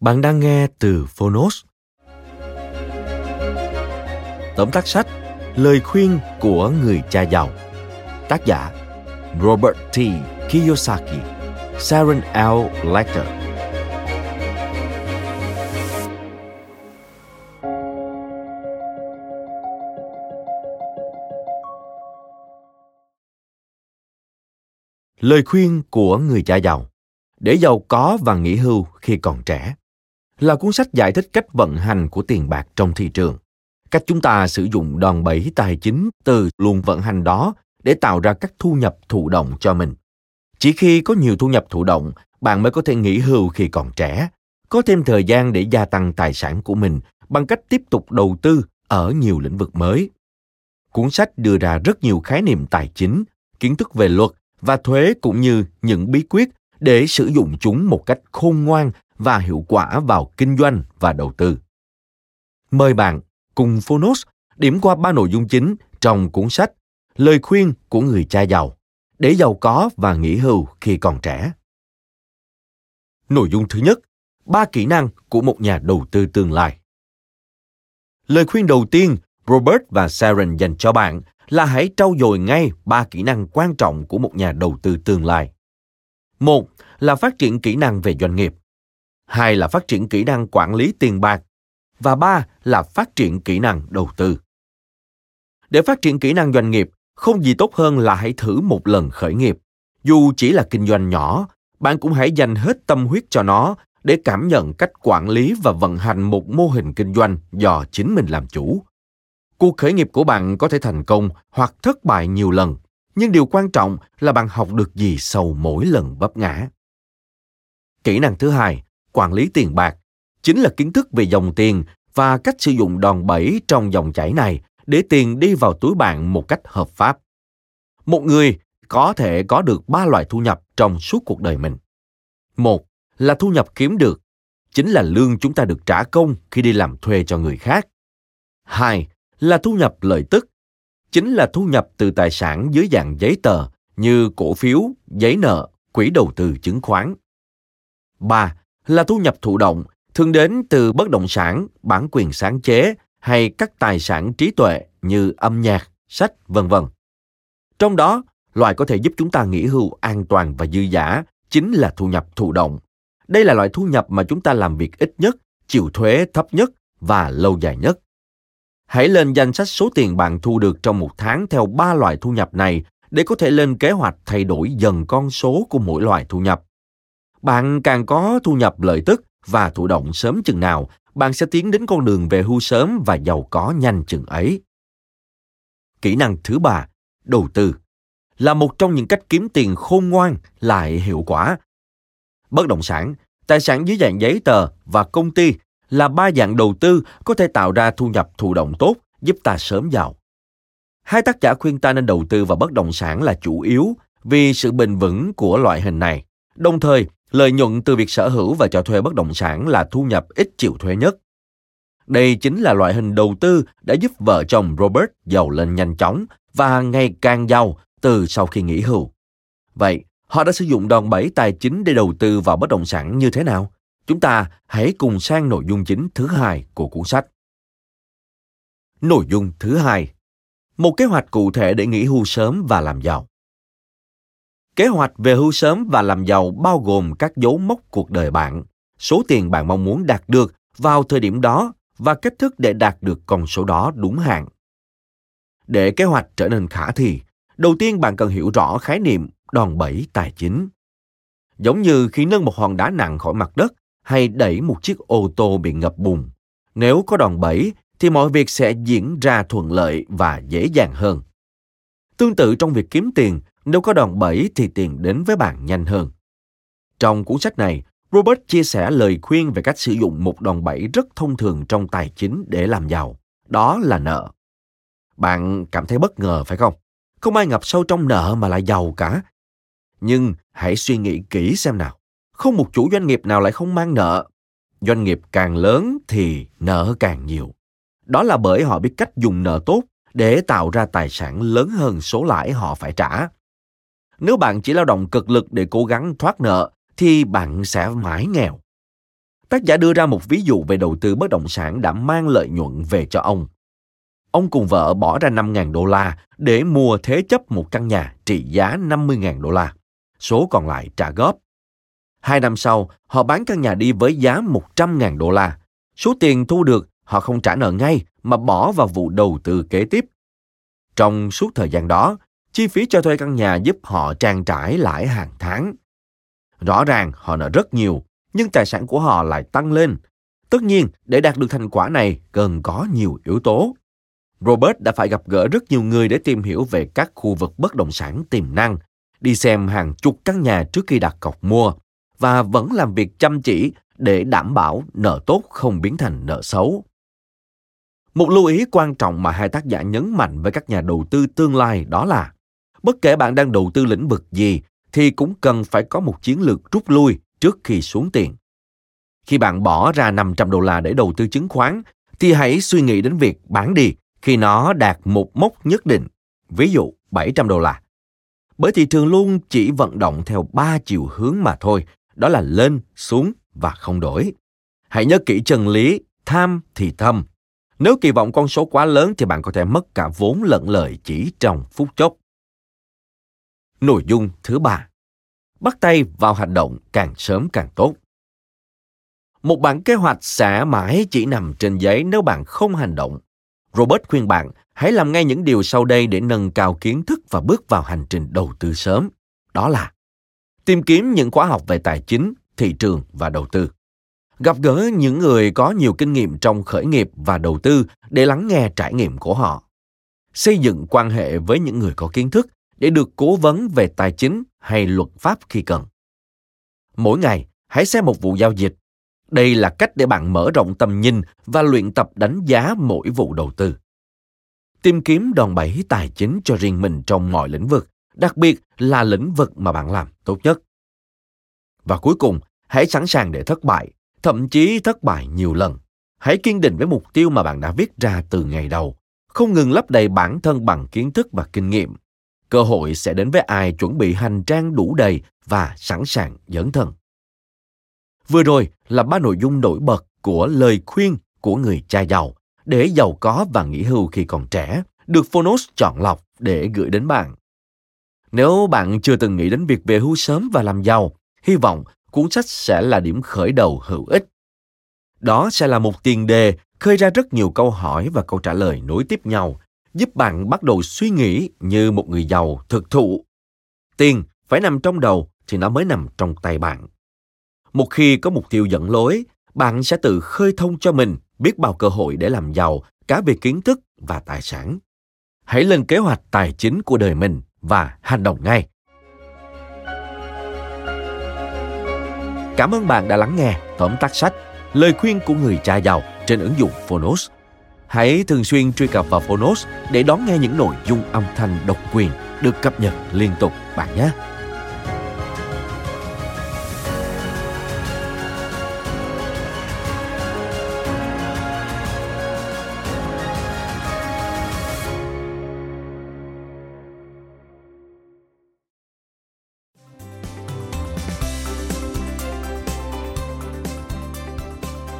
Bạn đang nghe từ Phonos. Tóm tắt sách, Lời khuyên của người cha giàu Tác giả, Robert T. Kiyosaki, Sharon L. Lecter Lời khuyên của người cha giàu Để giàu có và nghỉ hưu khi còn trẻ là cuốn sách giải thích cách vận hành của tiền bạc trong thị trường. Cách chúng ta sử dụng đòn bẩy tài chính từ luồng vận hành đó để tạo ra các thu nhập thụ động cho mình. Chỉ khi có nhiều thu nhập thụ động, bạn mới có thể nghỉ hưu khi còn trẻ, có thêm thời gian để gia tăng tài sản của mình bằng cách tiếp tục đầu tư ở nhiều lĩnh vực mới. Cuốn sách đưa ra rất nhiều khái niệm tài chính, kiến thức về luật và thuế cũng như những bí quyết để sử dụng chúng một cách khôn ngoan và hiệu quả vào kinh doanh và đầu tư. Mời bạn cùng Phonos điểm qua ba nội dung chính trong cuốn sách Lời khuyên của người cha giàu để giàu có và nghỉ hưu khi còn trẻ. Nội dung thứ nhất, ba kỹ năng của một nhà đầu tư tương lai. Lời khuyên đầu tiên Robert và Sharon dành cho bạn là hãy trau dồi ngay ba kỹ năng quan trọng của một nhà đầu tư tương lai. Một là phát triển kỹ năng về doanh nghiệp hai là phát triển kỹ năng quản lý tiền bạc. Và ba là phát triển kỹ năng đầu tư. Để phát triển kỹ năng doanh nghiệp, không gì tốt hơn là hãy thử một lần khởi nghiệp. Dù chỉ là kinh doanh nhỏ, bạn cũng hãy dành hết tâm huyết cho nó để cảm nhận cách quản lý và vận hành một mô hình kinh doanh do chính mình làm chủ. Cuộc khởi nghiệp của bạn có thể thành công hoặc thất bại nhiều lần, nhưng điều quan trọng là bạn học được gì sau mỗi lần vấp ngã. Kỹ năng thứ hai quản lý tiền bạc chính là kiến thức về dòng tiền và cách sử dụng đòn bẩy trong dòng chảy này để tiền đi vào túi bạn một cách hợp pháp. Một người có thể có được ba loại thu nhập trong suốt cuộc đời mình. Một là thu nhập kiếm được, chính là lương chúng ta được trả công khi đi làm thuê cho người khác. Hai là thu nhập lợi tức, chính là thu nhập từ tài sản dưới dạng giấy tờ như cổ phiếu, giấy nợ, quỹ đầu tư chứng khoán. Ba là thu nhập thụ động, thường đến từ bất động sản, bản quyền sáng chế hay các tài sản trí tuệ như âm nhạc, sách, vân vân. Trong đó, loại có thể giúp chúng ta nghỉ hưu an toàn và dư giả chính là thu nhập thụ động. Đây là loại thu nhập mà chúng ta làm việc ít nhất, chịu thuế thấp nhất và lâu dài nhất. Hãy lên danh sách số tiền bạn thu được trong một tháng theo ba loại thu nhập này để có thể lên kế hoạch thay đổi dần con số của mỗi loại thu nhập bạn càng có thu nhập lợi tức và thụ động sớm chừng nào, bạn sẽ tiến đến con đường về hưu sớm và giàu có nhanh chừng ấy. Kỹ năng thứ ba, đầu tư, là một trong những cách kiếm tiền khôn ngoan lại hiệu quả. Bất động sản, tài sản dưới dạng giấy tờ và công ty là ba dạng đầu tư có thể tạo ra thu nhập thụ động tốt, giúp ta sớm giàu. Hai tác giả khuyên ta nên đầu tư vào bất động sản là chủ yếu vì sự bền vững của loại hình này. Đồng thời, Lợi nhuận từ việc sở hữu và cho thuê bất động sản là thu nhập ít chịu thuế nhất. Đây chính là loại hình đầu tư đã giúp vợ chồng Robert giàu lên nhanh chóng và ngày càng giàu từ sau khi nghỉ hưu. Vậy, họ đã sử dụng đòn bẩy tài chính để đầu tư vào bất động sản như thế nào? Chúng ta hãy cùng sang nội dung chính thứ hai của cuốn sách. Nội dung thứ hai một kế hoạch cụ thể để nghỉ hưu sớm và làm giàu. Kế hoạch về hưu sớm và làm giàu bao gồm các dấu mốc cuộc đời bạn, số tiền bạn mong muốn đạt được vào thời điểm đó và cách thức để đạt được con số đó đúng hạn. Để kế hoạch trở nên khả thi, đầu tiên bạn cần hiểu rõ khái niệm đòn bẩy tài chính. Giống như khi nâng một hòn đá nặng khỏi mặt đất hay đẩy một chiếc ô tô bị ngập bùn. Nếu có đòn bẩy thì mọi việc sẽ diễn ra thuận lợi và dễ dàng hơn. Tương tự trong việc kiếm tiền, nếu có đòn bẩy thì tiền đến với bạn nhanh hơn. Trong cuốn sách này, Robert chia sẻ lời khuyên về cách sử dụng một đòn bẩy rất thông thường trong tài chính để làm giàu. Đó là nợ. Bạn cảm thấy bất ngờ phải không? Không ai ngập sâu trong nợ mà lại giàu cả. Nhưng hãy suy nghĩ kỹ xem nào. Không một chủ doanh nghiệp nào lại không mang nợ. Doanh nghiệp càng lớn thì nợ càng nhiều. Đó là bởi họ biết cách dùng nợ tốt để tạo ra tài sản lớn hơn số lãi họ phải trả. Nếu bạn chỉ lao động cực lực để cố gắng thoát nợ thì bạn sẽ mãi nghèo. Tác giả đưa ra một ví dụ về đầu tư bất động sản đã mang lợi nhuận về cho ông. Ông cùng vợ bỏ ra 5.000 đô la để mua thế chấp một căn nhà trị giá 50.000 đô la. Số còn lại trả góp. Hai năm sau, họ bán căn nhà đi với giá 100.000 đô la. Số tiền thu được họ không trả nợ ngay mà bỏ vào vụ đầu tư kế tiếp. Trong suốt thời gian đó, chi phí cho thuê căn nhà giúp họ trang trải lãi hàng tháng. Rõ ràng họ nợ rất nhiều, nhưng tài sản của họ lại tăng lên. Tất nhiên, để đạt được thành quả này cần có nhiều yếu tố. Robert đã phải gặp gỡ rất nhiều người để tìm hiểu về các khu vực bất động sản tiềm năng, đi xem hàng chục căn nhà trước khi đặt cọc mua và vẫn làm việc chăm chỉ để đảm bảo nợ tốt không biến thành nợ xấu. Một lưu ý quan trọng mà hai tác giả nhấn mạnh với các nhà đầu tư tương lai đó là bất kể bạn đang đầu tư lĩnh vực gì thì cũng cần phải có một chiến lược rút lui trước khi xuống tiền. Khi bạn bỏ ra 500 đô la để đầu tư chứng khoán thì hãy suy nghĩ đến việc bán đi khi nó đạt một mốc nhất định, ví dụ 700 đô la. Bởi thị trường luôn chỉ vận động theo ba chiều hướng mà thôi, đó là lên, xuống và không đổi. Hãy nhớ kỹ chân lý, tham thì thâm, nếu kỳ vọng con số quá lớn thì bạn có thể mất cả vốn lẫn lời chỉ trong phút chốc. Nội dung thứ ba Bắt tay vào hành động càng sớm càng tốt. Một bản kế hoạch sẽ mãi chỉ nằm trên giấy nếu bạn không hành động. Robert khuyên bạn hãy làm ngay những điều sau đây để nâng cao kiến thức và bước vào hành trình đầu tư sớm. Đó là tìm kiếm những khóa học về tài chính, thị trường và đầu tư gặp gỡ những người có nhiều kinh nghiệm trong khởi nghiệp và đầu tư để lắng nghe trải nghiệm của họ xây dựng quan hệ với những người có kiến thức để được cố vấn về tài chính hay luật pháp khi cần mỗi ngày hãy xem một vụ giao dịch đây là cách để bạn mở rộng tầm nhìn và luyện tập đánh giá mỗi vụ đầu tư tìm kiếm đòn bẩy tài chính cho riêng mình trong mọi lĩnh vực đặc biệt là lĩnh vực mà bạn làm tốt nhất và cuối cùng hãy sẵn sàng để thất bại thậm chí thất bại nhiều lần. Hãy kiên định với mục tiêu mà bạn đã viết ra từ ngày đầu, không ngừng lấp đầy bản thân bằng kiến thức và kinh nghiệm. Cơ hội sẽ đến với ai chuẩn bị hành trang đủ đầy và sẵn sàng dấn thân. Vừa rồi là ba nội dung nổi bật của lời khuyên của người cha giàu để giàu có và nghỉ hưu khi còn trẻ, được Phonos chọn lọc để gửi đến bạn. Nếu bạn chưa từng nghĩ đến việc về hưu sớm và làm giàu, hy vọng cuốn sách sẽ là điểm khởi đầu hữu ích. Đó sẽ là một tiền đề khơi ra rất nhiều câu hỏi và câu trả lời nối tiếp nhau, giúp bạn bắt đầu suy nghĩ như một người giàu thực thụ. Tiền phải nằm trong đầu thì nó mới nằm trong tay bạn. Một khi có mục tiêu dẫn lối, bạn sẽ tự khơi thông cho mình biết bao cơ hội để làm giàu cả về kiến thức và tài sản. Hãy lên kế hoạch tài chính của đời mình và hành động ngay. Cảm ơn bạn đã lắng nghe tóm tắt sách Lời khuyên của người cha giàu trên ứng dụng Phonos. Hãy thường xuyên truy cập vào Phonos để đón nghe những nội dung âm thanh độc quyền được cập nhật liên tục, bạn nhé.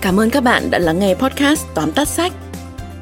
Cảm ơn các bạn đã lắng nghe podcast Tóm tắt sách.